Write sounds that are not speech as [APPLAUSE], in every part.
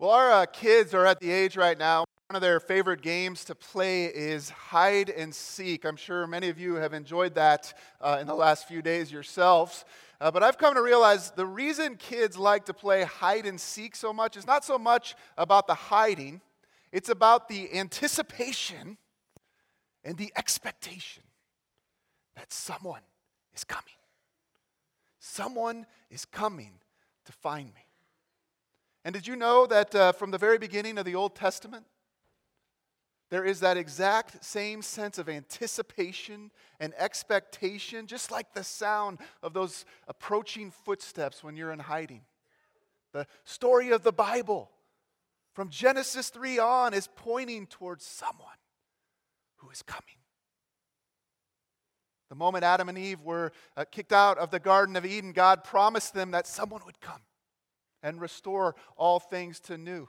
Well, our uh, kids are at the age right now. One of their favorite games to play is hide and seek. I'm sure many of you have enjoyed that uh, in the last few days yourselves. Uh, but I've come to realize the reason kids like to play hide and seek so much is not so much about the hiding, it's about the anticipation and the expectation that someone is coming. Someone is coming to find me. And did you know that uh, from the very beginning of the Old Testament, there is that exact same sense of anticipation and expectation, just like the sound of those approaching footsteps when you're in hiding. The story of the Bible from Genesis 3 on is pointing towards someone who is coming. The moment Adam and Eve were uh, kicked out of the Garden of Eden, God promised them that someone would come and restore all things to new.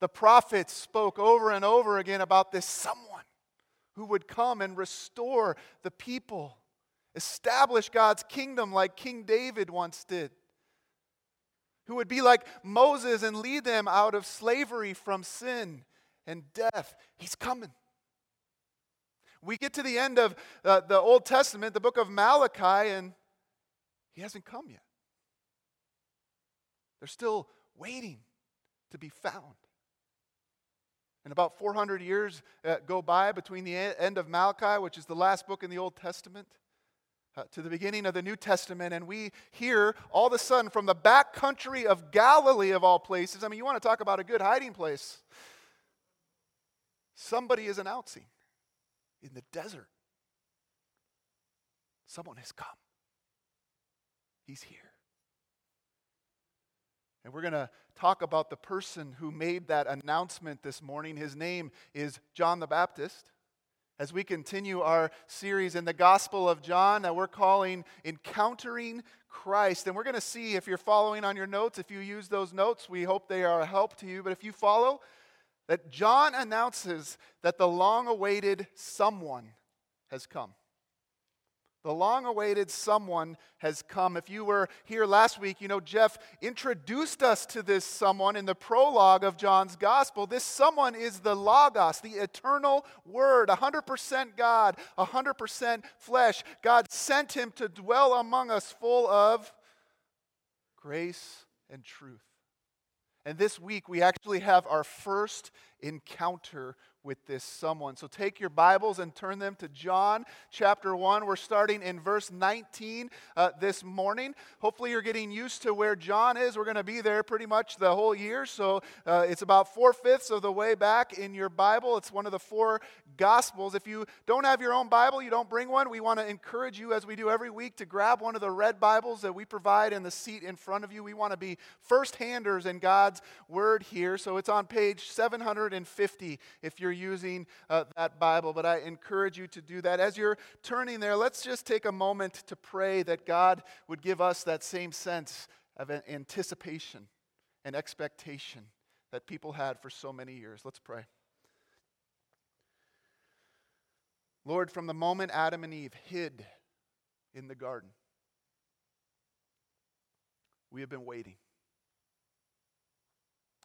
The prophets spoke over and over again about this someone who would come and restore the people, establish God's kingdom like King David once did, who would be like Moses and lead them out of slavery from sin and death. He's coming. We get to the end of uh, the Old Testament, the book of Malachi, and he hasn't come yet. They're still waiting to be found. And about 400 years uh, go by between the end of Malachi, which is the last book in the Old Testament, uh, to the beginning of the New Testament. And we hear all of a sudden from the back country of Galilee, of all places. I mean, you want to talk about a good hiding place. Somebody is announcing in the desert someone has come, he's here. And we're going to talk about the person who made that announcement this morning. His name is John the Baptist. As we continue our series in the Gospel of John that we're calling Encountering Christ. And we're going to see if you're following on your notes, if you use those notes, we hope they are a help to you. But if you follow, that John announces that the long awaited someone has come. The long awaited someone has come. If you were here last week, you know Jeff introduced us to this someone in the prologue of John's gospel. This someone is the Logos, the eternal Word, 100% God, 100% flesh. God sent him to dwell among us full of grace and truth. And this week, we actually have our first encounter with this someone. So take your Bibles and turn them to John chapter 1. We're starting in verse 19 uh, this morning. Hopefully, you're getting used to where John is. We're going to be there pretty much the whole year. So uh, it's about four fifths of the way back in your Bible. It's one of the four Gospels. If you don't have your own Bible, you don't bring one, we want to encourage you, as we do every week, to grab one of the red Bibles that we provide in the seat in front of you. We want to be first handers in God's Word here. So it's on page 750 if you're using uh, that Bible, but I encourage you to do that. As you're turning there, let's just take a moment to pray that God would give us that same sense of anticipation and expectation that people had for so many years. Let's pray. Lord, from the moment Adam and Eve hid in the garden, we have been waiting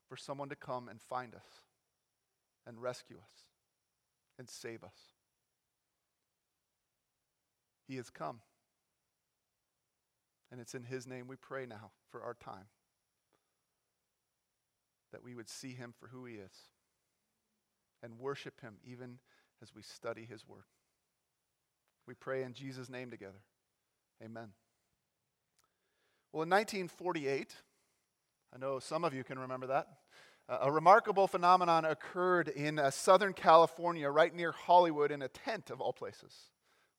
for someone to come and find us and rescue us and save us. He has come. And it's in His name we pray now for our time that we would see Him for who He is and worship Him even as we study His Word. We pray in Jesus' name together. Amen. Well, in 1948, I know some of you can remember that a remarkable phenomenon occurred in uh, Southern California, right near Hollywood, in a tent of all places,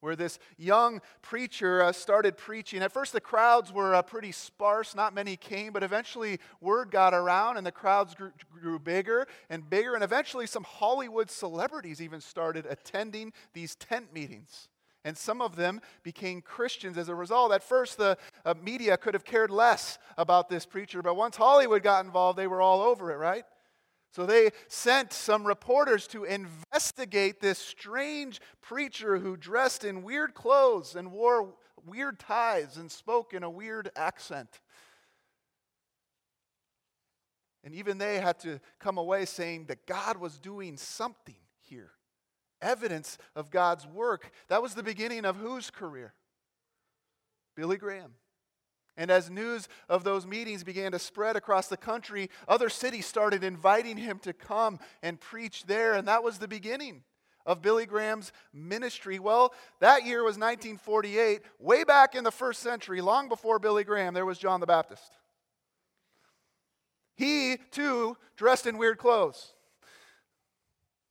where this young preacher uh, started preaching. At first, the crowds were uh, pretty sparse, not many came, but eventually word got around and the crowds grew, grew bigger and bigger, and eventually some Hollywood celebrities even started attending these tent meetings and some of them became Christians as a result. At first, the uh, media could have cared less about this preacher, but once Hollywood got involved, they were all over it, right? So they sent some reporters to investigate this strange preacher who dressed in weird clothes and wore weird ties and spoke in a weird accent. And even they had to come away saying that God was doing something. Evidence of God's work. That was the beginning of whose career? Billy Graham. And as news of those meetings began to spread across the country, other cities started inviting him to come and preach there. And that was the beginning of Billy Graham's ministry. Well, that year was 1948. Way back in the first century, long before Billy Graham, there was John the Baptist. He, too, dressed in weird clothes.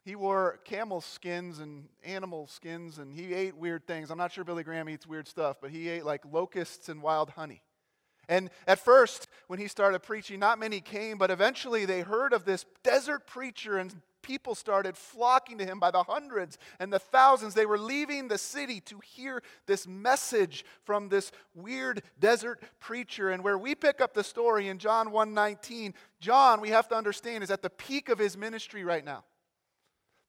He wore camel skins and animal skins, and he ate weird things. I'm not sure Billy Graham eats weird stuff, but he ate like locusts and wild honey. And at first, when he started preaching, not many came, but eventually they heard of this desert preacher, and people started flocking to him by the hundreds and the thousands. They were leaving the city to hear this message from this weird desert preacher. And where we pick up the story in John 1:19, John, we have to understand, is at the peak of his ministry right now.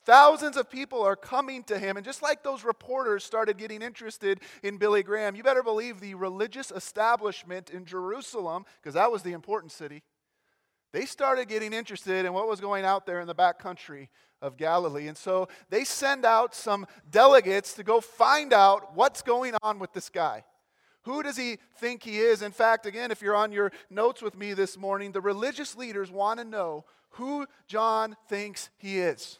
Thousands of people are coming to him. And just like those reporters started getting interested in Billy Graham, you better believe the religious establishment in Jerusalem, because that was the important city, they started getting interested in what was going out there in the back country of Galilee. And so they send out some delegates to go find out what's going on with this guy. Who does he think he is? In fact, again, if you're on your notes with me this morning, the religious leaders want to know who John thinks he is.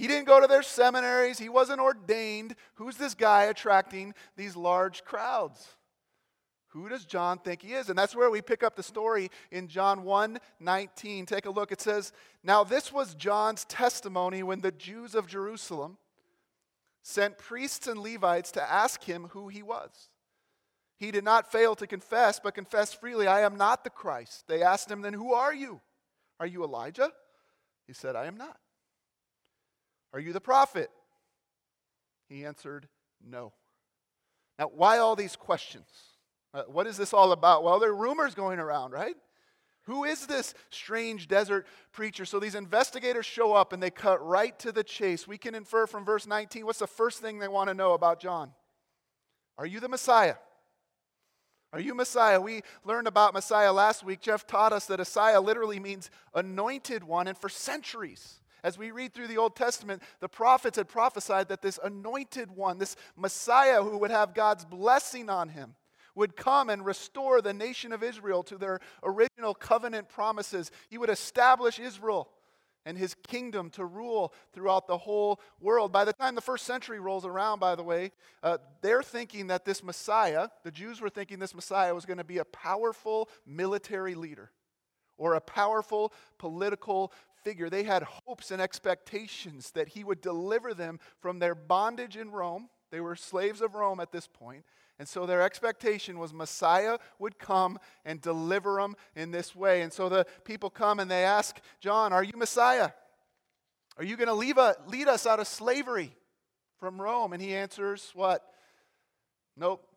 He didn't go to their seminaries, he wasn't ordained. Who's this guy attracting these large crowds? Who does John think he is? And that's where we pick up the story in John 1 19. Take a look. It says, Now this was John's testimony when the Jews of Jerusalem sent priests and Levites to ask him who he was. He did not fail to confess, but confessed freely, I am not the Christ. They asked him, Then who are you? Are you Elijah? He said, I am not. Are you the prophet? He answered, No. Now, why all these questions? Uh, what is this all about? Well, there are rumors going around, right? Who is this strange desert preacher? So these investigators show up and they cut right to the chase. We can infer from verse 19 what's the first thing they want to know about John? Are you the Messiah? Are you Messiah? We learned about Messiah last week. Jeff taught us that Messiah literally means anointed one, and for centuries, as we read through the Old Testament, the prophets had prophesied that this anointed one, this Messiah who would have God's blessing on him, would come and restore the nation of Israel to their original covenant promises. He would establish Israel and his kingdom to rule throughout the whole world. By the time the first century rolls around, by the way, uh, they're thinking that this Messiah, the Jews were thinking this Messiah was going to be a powerful military leader or a powerful political figure. They had hopes and expectations that he would deliver them from their bondage in Rome. They were slaves of Rome at this point and so their expectation was Messiah would come and deliver them in this way. And so the people come and they ask John, Are you Messiah? Are you going to lead us out of slavery from Rome? And he answers, What? Nope,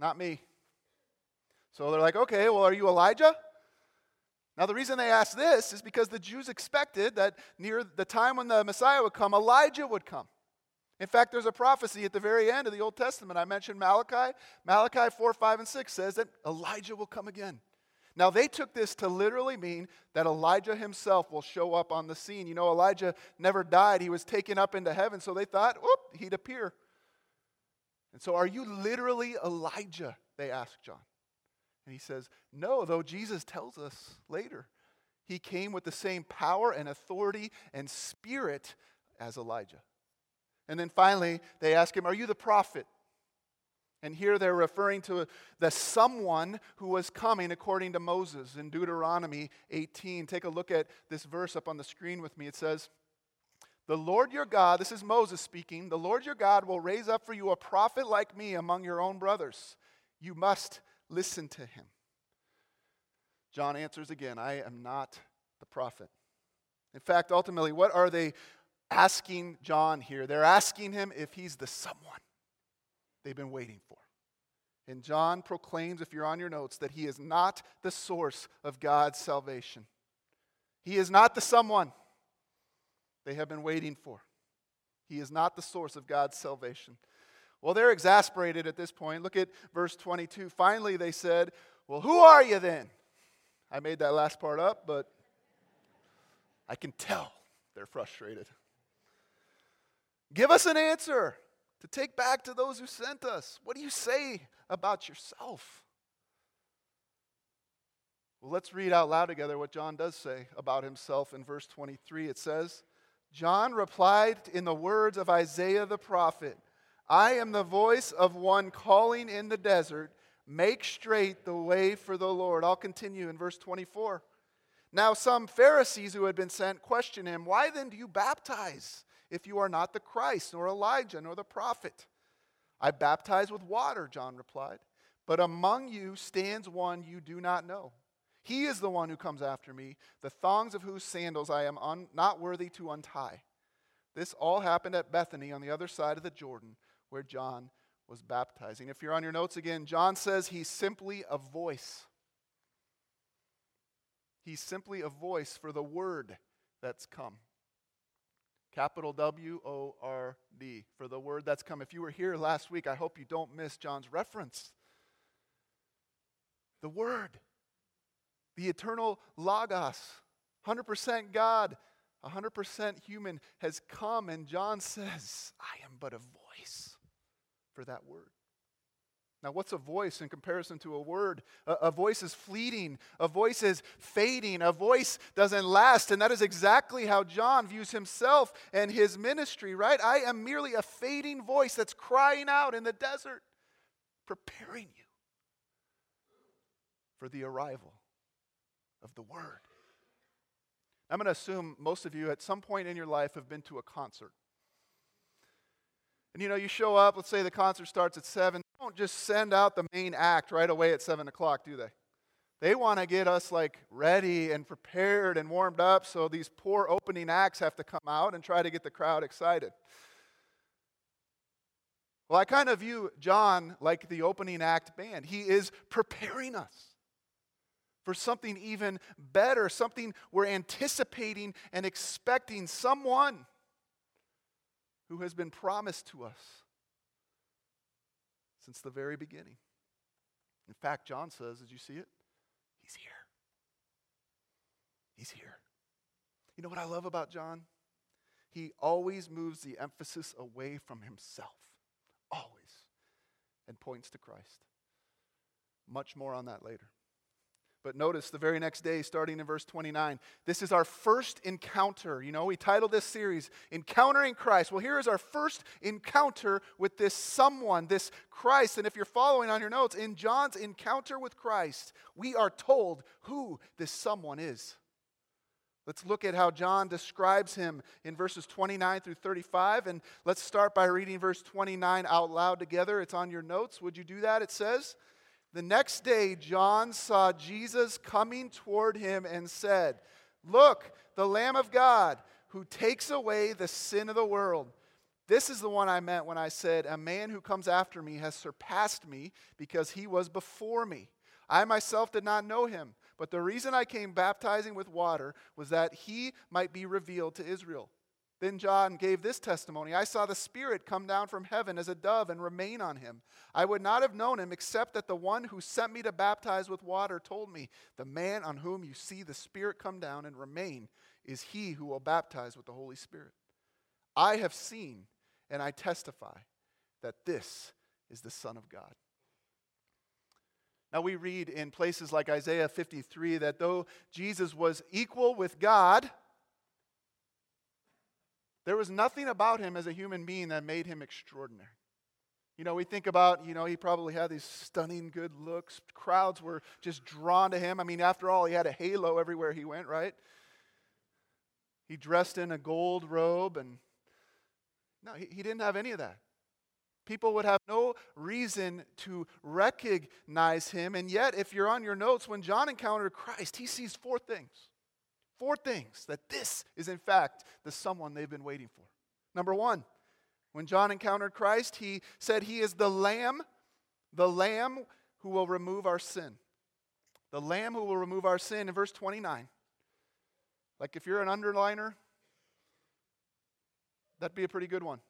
not me. So they're like, Okay, well, are you Elijah? Now, the reason they ask this is because the Jews expected that near the time when the Messiah would come, Elijah would come. In fact, there's a prophecy at the very end of the Old Testament. I mentioned Malachi. Malachi 4, 5, and 6 says that Elijah will come again. Now, they took this to literally mean that Elijah himself will show up on the scene. You know, Elijah never died, he was taken up into heaven, so they thought, whoop, he'd appear. And so, are you literally Elijah? They asked John. And he says, No, though Jesus tells us later. He came with the same power and authority and spirit as Elijah. And then finally, they ask him, Are you the prophet? And here they're referring to the someone who was coming according to Moses in Deuteronomy 18. Take a look at this verse up on the screen with me. It says, The Lord your God, this is Moses speaking, the Lord your God will raise up for you a prophet like me among your own brothers. You must listen to him. John answers again, I am not the prophet. In fact, ultimately, what are they asking John here. They're asking him if he's the someone they've been waiting for. And John proclaims, if you're on your notes, that he is not the source of God's salvation. He is not the someone they have been waiting for. He is not the source of God's salvation. Well, they're exasperated at this point. Look at verse 22. Finally, they said, Well, who are you then? I made that last part up, but I can tell they're frustrated. Give us an answer to take back to those who sent us. What do you say about yourself? Well, let's read out loud together what John does say about himself in verse 23. It says, John replied in the words of Isaiah the prophet I am the voice of one calling in the desert, make straight the way for the Lord. I'll continue in verse 24. Now, some Pharisees who had been sent questioned him, Why then do you baptize if you are not the Christ, nor Elijah, nor the prophet? I baptize with water, John replied, but among you stands one you do not know he is the one who comes after me, the thongs of whose sandals I am un- not worthy to untie. This all happened at Bethany on the other side of the Jordan, where John was baptizing. If you're on your notes again, John says he's simply a voice. He's simply a voice for the word that's come. Capital W O R D, for the word that's come. If you were here last week, I hope you don't miss John's reference. The word the eternal Logos, 100% God, 100% human, has come, and John says, I am but a voice for that word. Now, what's a voice in comparison to a word? A, a, voice is fleeting, a voice is fading, a voice doesn't last. And that is exactly how John views himself and his ministry, right? I am merely a fading voice that's crying out in the desert, preparing you for the arrival of the Word. I'm going to assume most of you at some point in your life have been to a concert. And you know, you show up, let's say the concert starts at 7. They don't just send out the main act right away at 7 o'clock, do they? They want to get us like ready and prepared and warmed up, so these poor opening acts have to come out and try to get the crowd excited. Well, I kind of view John like the opening act band. He is preparing us for something even better, something we're anticipating and expecting, someone who has been promised to us since the very beginning. In fact, John says, did you see it? He's here. He's here. You know what I love about John? He always moves the emphasis away from himself, always, and points to Christ. Much more on that later. But notice the very next day, starting in verse 29, this is our first encounter. You know, we titled this series Encountering Christ. Well, here is our first encounter with this someone, this Christ. And if you're following on your notes, in John's encounter with Christ, we are told who this someone is. Let's look at how John describes him in verses 29 through 35. And let's start by reading verse 29 out loud together. It's on your notes. Would you do that? It says, the next day, John saw Jesus coming toward him and said, Look, the Lamb of God who takes away the sin of the world. This is the one I meant when I said, A man who comes after me has surpassed me because he was before me. I myself did not know him, but the reason I came baptizing with water was that he might be revealed to Israel. Then John gave this testimony I saw the Spirit come down from heaven as a dove and remain on him. I would not have known him except that the one who sent me to baptize with water told me, The man on whom you see the Spirit come down and remain is he who will baptize with the Holy Spirit. I have seen and I testify that this is the Son of God. Now, we read in places like Isaiah 53 that though Jesus was equal with God, there was nothing about him as a human being that made him extraordinary. You know, we think about, you know, he probably had these stunning good looks. Crowds were just drawn to him. I mean, after all, he had a halo everywhere he went, right? He dressed in a gold robe, and no, he, he didn't have any of that. People would have no reason to recognize him. And yet, if you're on your notes, when John encountered Christ, he sees four things. Four things that this is, in fact, the someone they've been waiting for. Number one, when John encountered Christ, he said he is the Lamb, the Lamb who will remove our sin. The Lamb who will remove our sin in verse 29. Like if you're an underliner, that'd be a pretty good one.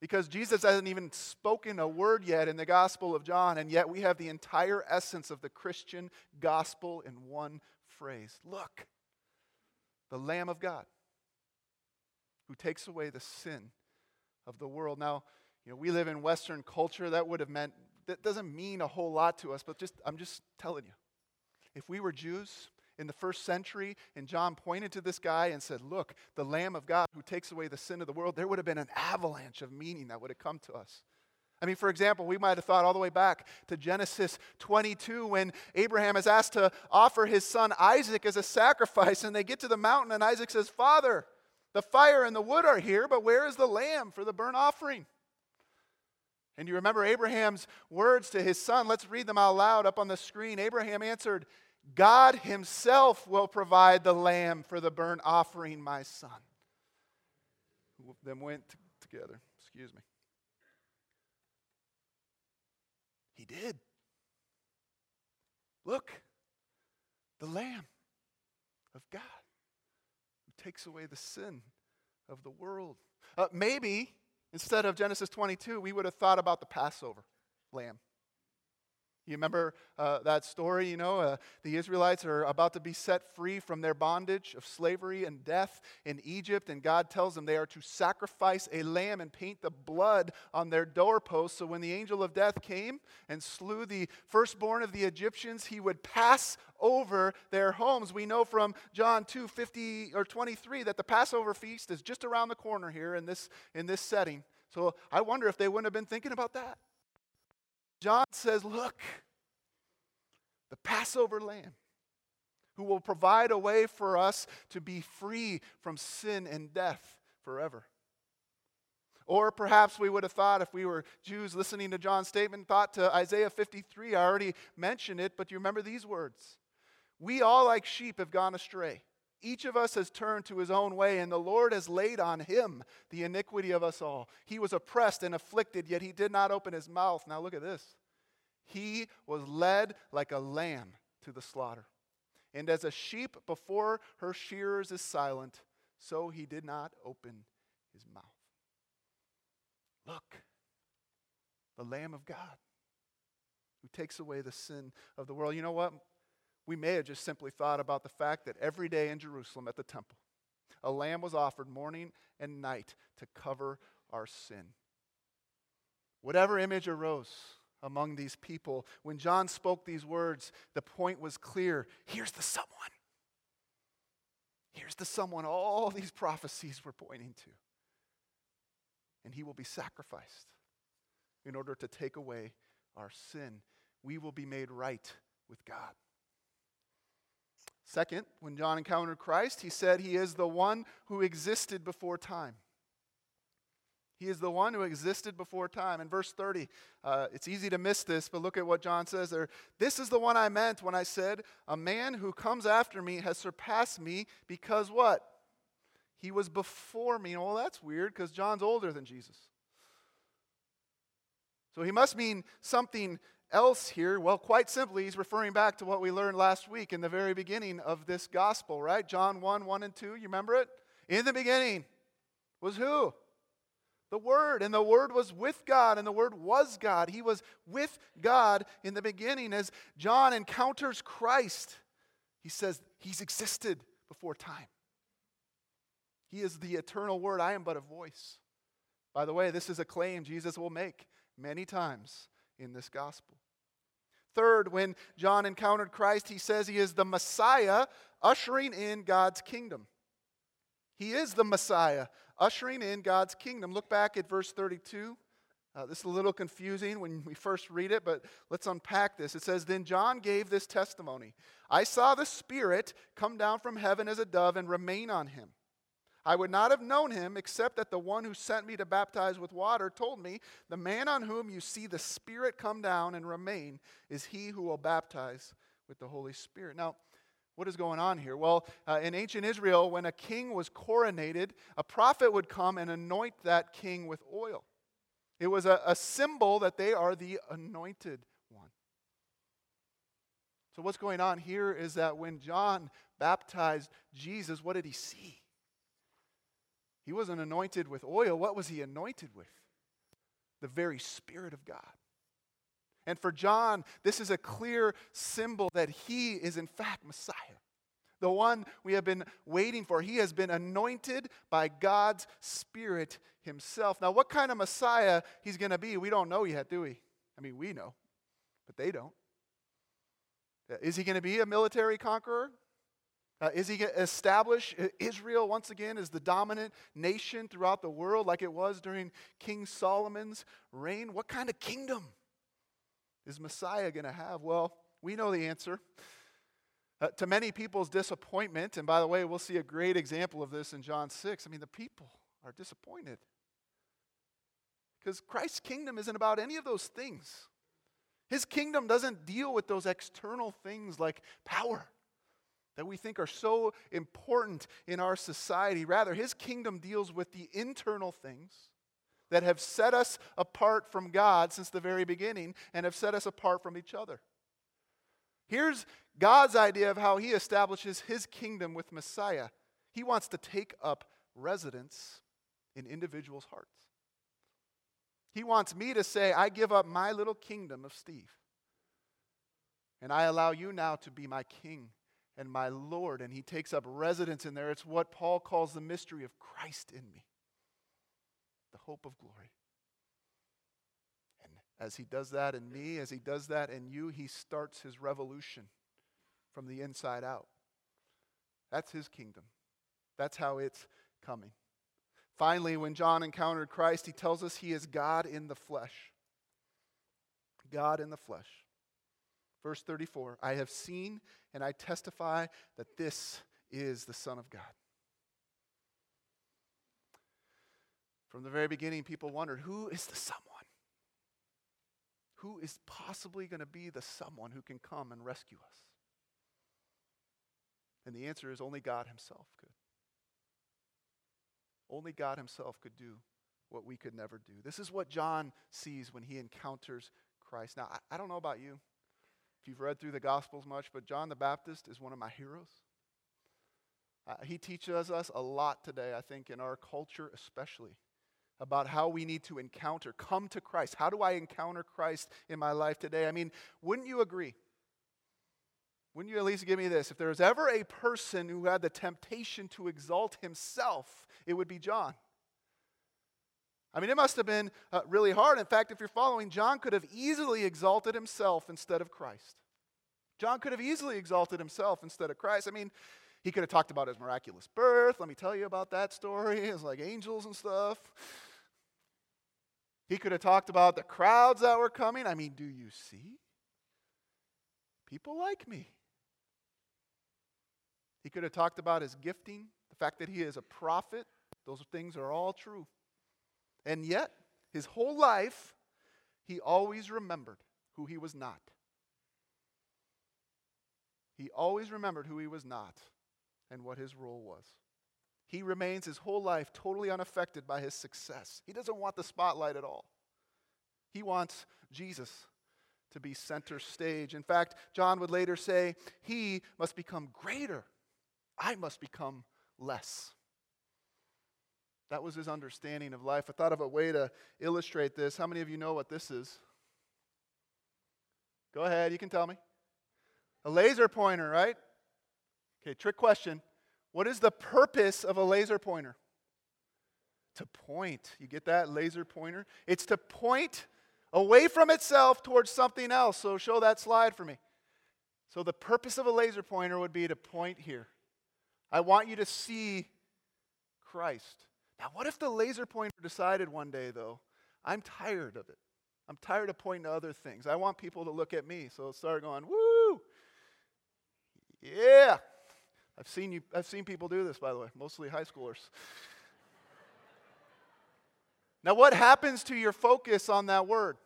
Because Jesus hasn't even spoken a word yet in the Gospel of John, and yet we have the entire essence of the Christian gospel in one phrase Look, the Lamb of God who takes away the sin of the world. Now, you know, we live in Western culture. That would have meant, that doesn't mean a whole lot to us, but just, I'm just telling you. If we were Jews in the first century and John pointed to this guy and said, Look, the Lamb of God who takes away the sin of the world, there would have been an avalanche of meaning that would have come to us. I mean, for example, we might have thought all the way back to Genesis 22 when Abraham is asked to offer his son Isaac as a sacrifice, and they get to the mountain, and Isaac says, Father, the fire and the wood are here, but where is the lamb for the burnt offering? And you remember Abraham's words to his son. Let's read them out loud up on the screen. Abraham answered, God himself will provide the lamb for the burnt offering, my son. Then went together. Excuse me. He did. Look, the Lamb of God who takes away the sin of the world. Uh, maybe instead of Genesis 22, we would have thought about the Passover lamb. You remember uh, that story? You know, uh, the Israelites are about to be set free from their bondage of slavery and death in Egypt, and God tells them they are to sacrifice a lamb and paint the blood on their doorposts. So when the angel of death came and slew the firstborn of the Egyptians, he would pass over their homes. We know from John 2 50 or 23 that the Passover feast is just around the corner here in this, in this setting. So I wonder if they wouldn't have been thinking about that. John says, Look, the Passover lamb who will provide a way for us to be free from sin and death forever. Or perhaps we would have thought, if we were Jews listening to John's statement, thought to Isaiah 53. I already mentioned it, but you remember these words We all, like sheep, have gone astray. Each of us has turned to his own way, and the Lord has laid on him the iniquity of us all. He was oppressed and afflicted, yet he did not open his mouth. Now look at this. He was led like a lamb to the slaughter. And as a sheep before her shearers is silent, so he did not open his mouth. Look, the Lamb of God who takes away the sin of the world. You know what? We may have just simply thought about the fact that every day in Jerusalem at the temple, a lamb was offered morning and night to cover our sin. Whatever image arose among these people, when John spoke these words, the point was clear here's the someone. Here's the someone all these prophecies were pointing to. And he will be sacrificed in order to take away our sin. We will be made right with God. Second, when John encountered Christ, he said he is the one who existed before time. He is the one who existed before time. In verse 30, uh, it's easy to miss this, but look at what John says there. This is the one I meant when I said, A man who comes after me has surpassed me because what? He was before me. Well, that's weird because John's older than Jesus. So he must mean something else here? Well, quite simply, he's referring back to what we learned last week in the very beginning of this gospel, right? John 1 1 and 2. You remember it? In the beginning was who? The Word. And the Word was with God, and the Word was God. He was with God in the beginning. As John encounters Christ, he says, He's existed before time. He is the eternal Word. I am but a voice. By the way, this is a claim Jesus will make many times in this gospel. Third, when John encountered Christ, he says he is the Messiah ushering in God's kingdom. He is the Messiah ushering in God's kingdom. Look back at verse 32. Uh, this is a little confusing when we first read it, but let's unpack this. It says, Then John gave this testimony I saw the Spirit come down from heaven as a dove and remain on him. I would not have known him except that the one who sent me to baptize with water told me, The man on whom you see the Spirit come down and remain is he who will baptize with the Holy Spirit. Now, what is going on here? Well, uh, in ancient Israel, when a king was coronated, a prophet would come and anoint that king with oil. It was a, a symbol that they are the anointed one. So, what's going on here is that when John baptized Jesus, what did he see? He wasn't anointed with oil. What was he anointed with? The very Spirit of God. And for John, this is a clear symbol that he is, in fact, Messiah, the one we have been waiting for. He has been anointed by God's Spirit Himself. Now, what kind of Messiah He's going to be, we don't know yet, do we? I mean, we know, but they don't. Uh, is He going to be a military conqueror? Uh, is he going to establish Israel once again as the dominant nation throughout the world like it was during King Solomon's reign? What kind of kingdom is Messiah going to have? Well, we know the answer. Uh, to many people's disappointment, and by the way, we'll see a great example of this in John 6. I mean, the people are disappointed. Because Christ's kingdom isn't about any of those things. His kingdom doesn't deal with those external things like power that we think are so important in our society. Rather, his kingdom deals with the internal things that have set us apart from God since the very beginning and have set us apart from each other. Here's God's idea of how he establishes his kingdom with Messiah. He wants to take up residence in individuals' hearts. He wants me to say, I give up my little kingdom of Steve, and I allow you now to be my king and my Lord. And he takes up residence in there. It's what Paul calls the mystery of Christ in me, the hope of glory. And as he does that in me, as he does that in you, he starts his revolution from the inside out. That's his kingdom. That's how it's coming. Finally, when John encountered Christ, he tells us he is God in the flesh. God in the flesh. Verse 34 I have seen and I testify that this is the Son of God. From the very beginning, people wondered who is the someone? Who is possibly going to be the someone who can come and rescue us? And the answer is only God Himself could. Only God Himself could do what we could never do. This is what John sees when he encounters Christ. Now, I, I don't know about you, if you've read through the Gospels much, but John the Baptist is one of my heroes. Uh, he teaches us a lot today, I think, in our culture especially, about how we need to encounter, come to Christ. How do I encounter Christ in my life today? I mean, wouldn't you agree? Wouldn't you at least give me this? If there was ever a person who had the temptation to exalt himself, it would be John. I mean, it must have been uh, really hard. In fact, if you're following, John could have easily exalted himself instead of Christ. John could have easily exalted himself instead of Christ. I mean, he could have talked about his miraculous birth. Let me tell you about that story. [LAUGHS] It's like angels and stuff. He could have talked about the crowds that were coming. I mean, do you see? People like me. He could have talked about his gifting, the fact that he is a prophet. Those things are all true. And yet, his whole life, he always remembered who he was not. He always remembered who he was not and what his role was. He remains his whole life totally unaffected by his success. He doesn't want the spotlight at all. He wants Jesus to be center stage. In fact, John would later say, He must become greater I must become less. That was his understanding of life. I thought of a way to illustrate this. How many of you know what this is? Go ahead, you can tell me. A laser pointer, right? Okay, trick question. What is the purpose of a laser pointer? To point. You get that laser pointer? It's to point away from itself towards something else. So show that slide for me. So the purpose of a laser pointer would be to point here. I want you to see Christ. Now, what if the laser pointer decided one day, though, I'm tired of it? I'm tired of pointing to other things. I want people to look at me. So it started going, woo! Yeah! I've seen you I've seen people do this, by the way, mostly high schoolers. [LAUGHS] now, what happens to your focus on that word?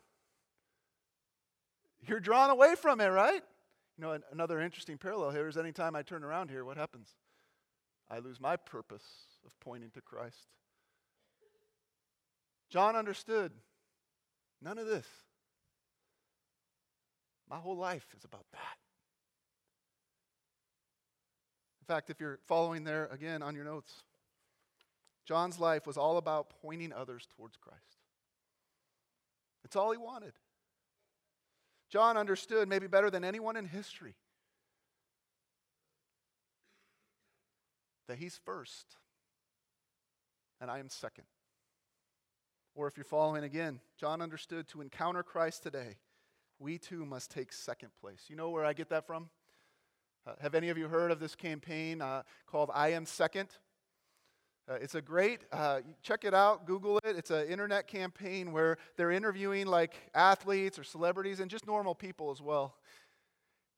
You're drawn away from it, right? You know, another interesting parallel here is anytime I turn around here, what happens? I lose my purpose of pointing to Christ. John understood none of this. My whole life is about that. In fact, if you're following there again on your notes, John's life was all about pointing others towards Christ. It's all he wanted. John understood, maybe better than anyone in history, that he's first and I am second. Or if you're following again, John understood to encounter Christ today, we too must take second place. You know where I get that from? Uh, have any of you heard of this campaign uh, called I Am Second? Uh, it's a great, uh, check it out, Google it. It's an internet campaign where they're interviewing like athletes or celebrities and just normal people as well.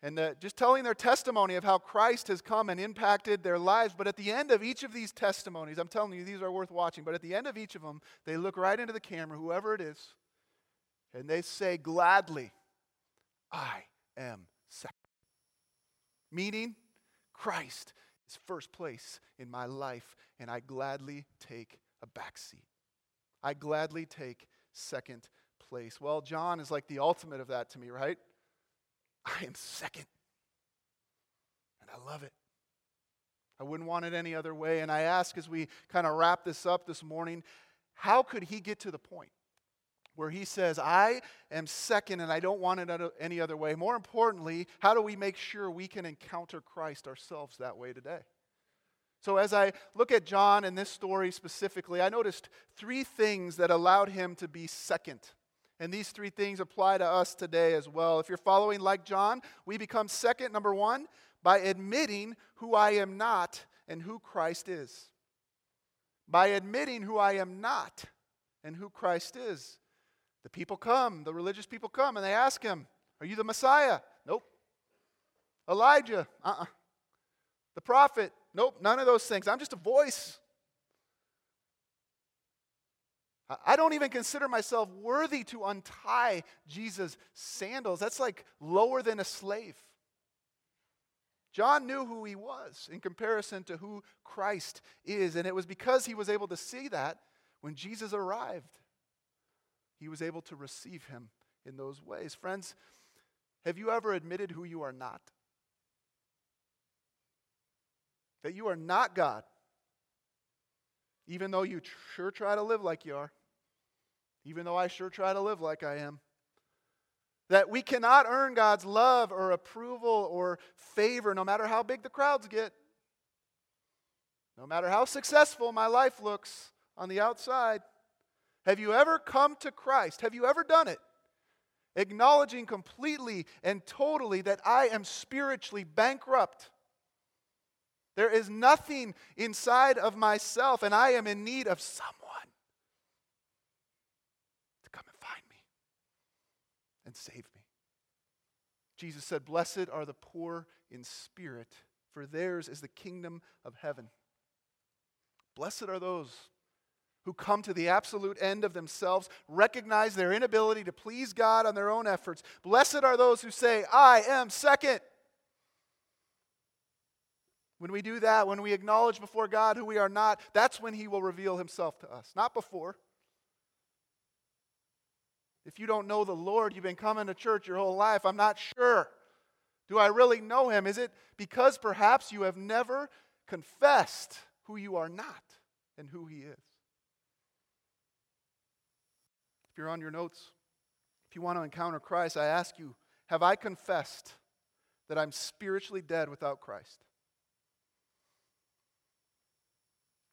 And uh, just telling their testimony of how Christ has come and impacted their lives. But at the end of each of these testimonies, I'm telling you, these are worth watching. But at the end of each of them, they look right into the camera, whoever it is, and they say gladly, I am second. Meaning, Christ is first place in my life, and I gladly take a backseat. I gladly take second place. Well, John is like the ultimate of that to me, right? I am second. And I love it. I wouldn't want it any other way. And I ask as we kind of wrap this up this morning, how could he get to the point where he says, I am second and I don't want it any other way? More importantly, how do we make sure we can encounter Christ ourselves that way today? So, as I look at John and this story specifically, I noticed three things that allowed him to be second and these three things apply to us today as well. If you're following like John, we become second, number one, by admitting who I am not and who Christ is. By admitting who I am not and who Christ is. The people come, the religious people come, and they ask him, Are you the Messiah? Nope. Elijah? Uh uh-uh. uh The prophet? Nope, none of those things. I'm just a voice. I don't even consider myself worthy to untie Jesus' sandals. That's like lower than a slave. John knew who he was in comparison to who Christ is. And it was because he was able to see that when Jesus arrived, he was able to receive him in those ways. Friends, have you ever admitted who you are not? That you are not God, even though you sure try to live like you are even though I sure try to live like I am. That we cannot earn God's love or approval or favor, no matter how big the crowds get, no matter how successful my life looks on the outside. Have you ever come to Christ? Have you ever done it? Acknowledging completely and totally that I am spiritually bankrupt. There is nothing inside of myself, and I am in need of someone to come and find me and save me. Jesus said, Blessed are the poor in spirit, for theirs is the kingdom of heaven. Blessed are those who come to the absolute end of themselves, recognize their inability to please God on their own efforts. Blessed are those who say, I am second. When we do that, when we acknowledge before God who we are not, that's when He will reveal Himself to us, not before. If you don't know the Lord, you've been coming to church your whole life, I'm not sure. Do I really know him? Is it because perhaps you have never confessed who you are not and who he is? If you're on your notes, if you want to encounter Christ, I ask you, have I confessed that I'm spiritually dead without Christ?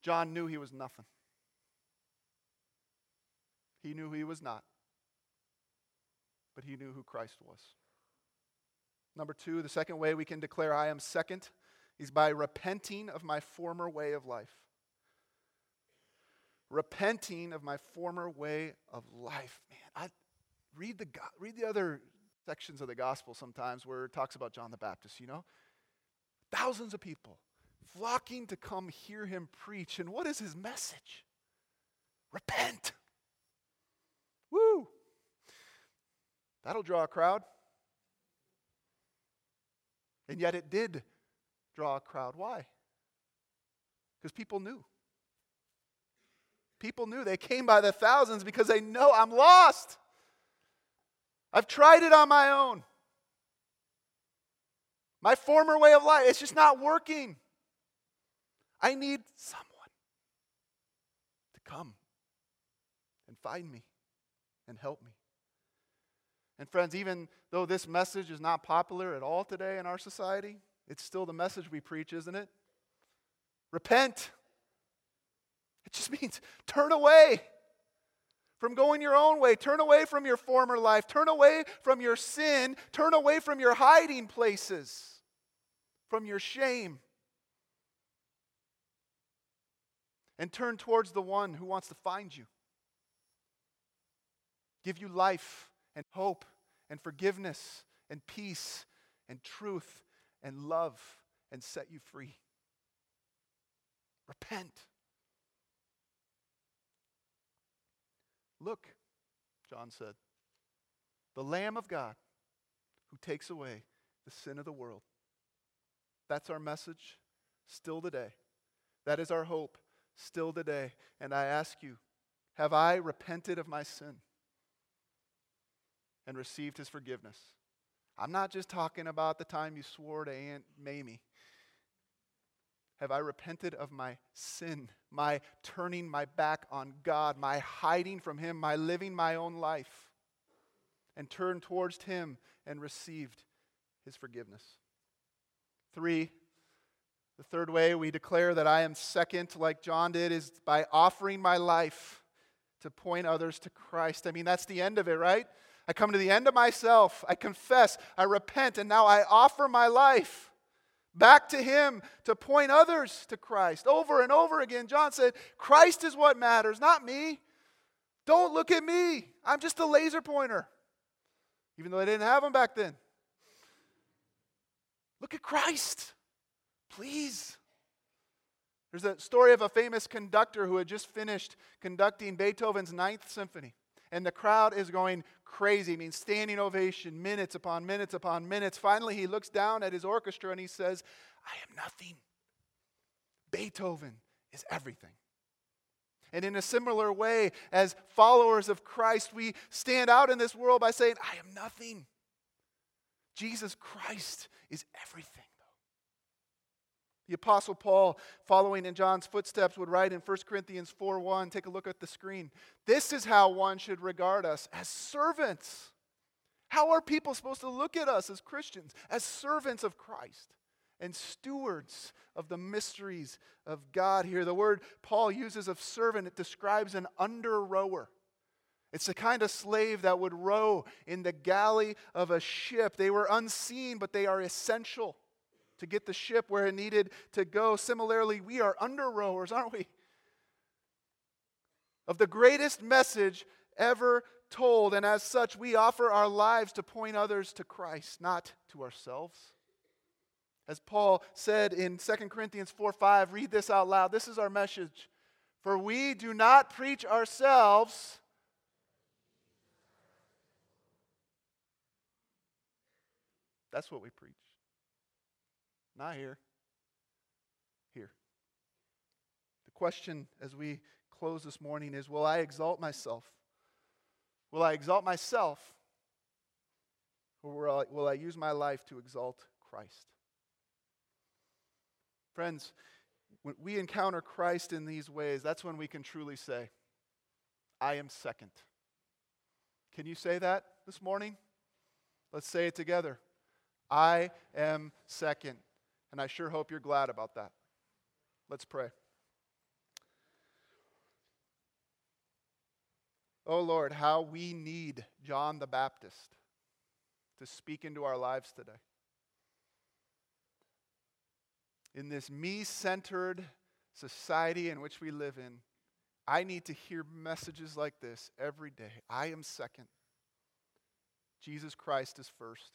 John knew he was nothing. He knew he was not but he knew who Christ was. Number two, the second way we can declare I am second is by repenting of my former way of life. Repenting of my former way of life. Man, I read the, read the other sections of the gospel sometimes where it talks about John the Baptist, you know? Thousands of people flocking to come hear him preach. And what is his message? Repent. Woo! That'll draw a crowd. And yet it did draw a crowd. Why? Because people knew. People knew. They came by the thousands because they know I'm lost. I've tried it on my own. My former way of life, it's just not working. I need someone to come and find me and help me. And, friends, even though this message is not popular at all today in our society, it's still the message we preach, isn't it? Repent. It just [LAUGHS] means turn away from going your own way. Turn away from your former life. Turn away from your sin. Turn away from your hiding places, from your shame. And turn towards the one who wants to find you, give you life and hope and forgiveness and peace and truth and love and set you free. Repent. Look, John said, the Lamb of God who takes away the sin of the world. That's our message still today. That is our hope still today. And I ask you, have I repented of my sin and received his forgiveness? I'm not just talking about the time you swore to Aunt Mamie. Have I repented of my sin, my turning my back on God, my hiding from Him, my living my own life, and turned towards Him and received His forgiveness? Three, the third way we declare that I am second, like John did, is by offering my life to point others to Christ. I mean, that's the end of it, right? I come to the end of myself. I confess, I repent, and now I offer my life back to Him to point others to Christ. Over and over again, John said, Christ is what matters, not me. Don't look at me. I'm just a laser pointer, even though I didn't have them back then. Look at Christ, please. There's a story of a famous conductor who had just finished conducting Beethoven's Ninth Symphony. And the crowd is going crazy. I mean, standing ovation, minutes upon minutes upon minutes. Finally, he looks down at his orchestra and he says, I am nothing. Beethoven is everything. And in a similar way, as followers of Christ, we stand out in this world by saying, I am nothing. Jesus Christ is everything. The Apostle Paul, following in John's footsteps, would write in 1 Corinthians 4 1. Take a look at the screen. This is how one should regard us as servants. How are people supposed to look at us as Christians? As servants of Christ and stewards of the mysteries of God here. The word Paul uses of servant, it describes an under rower. It's the kind of slave that would row in the galley of a ship. They were unseen, but they are essential to get the ship where it needed to go. Similarly, we are under rowers, aren't we? Of the greatest message ever told, and as such, we offer our lives to point others to Christ, not to ourselves. As Paul said in 2 Corinthians 4 5, read this out loud. This is our message. For we do not preach ourselves. That's what we preach. Not here. Here. The question as we close this morning is Will I exalt myself? Will I exalt myself? Or will I, will I use my life to exalt Christ? Friends, when we encounter Christ in these ways, that's when we can truly say, I am second. Can you say that this morning? Let's say it together. I am second. And I sure hope you're glad about that. Let's pray. Oh Lord, how we need John the Baptist to speak into our lives today. In this me centered society in which we live in, I need to hear messages like this every day. I am second. Jesus Christ is first.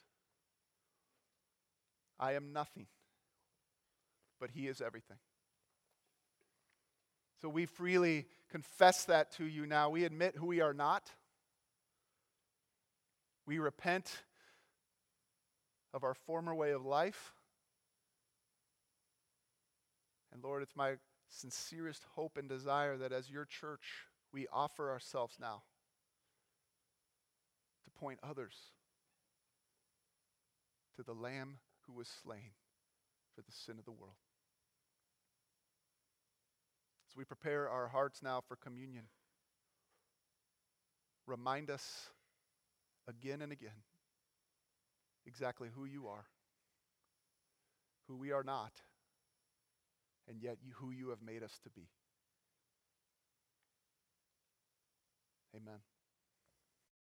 I am nothing but He is everything. So we freely confess that to you now. We admit who we are not. We repent of our former way of life. And Lord, it's my sincerest hope and desire that as your church, we offer ourselves now to point others to the Lamb who was slain for the sin of the world we prepare our hearts now for communion, remind us again and again exactly who you are, who we are not, and yet you, who you have made us to be. Amen.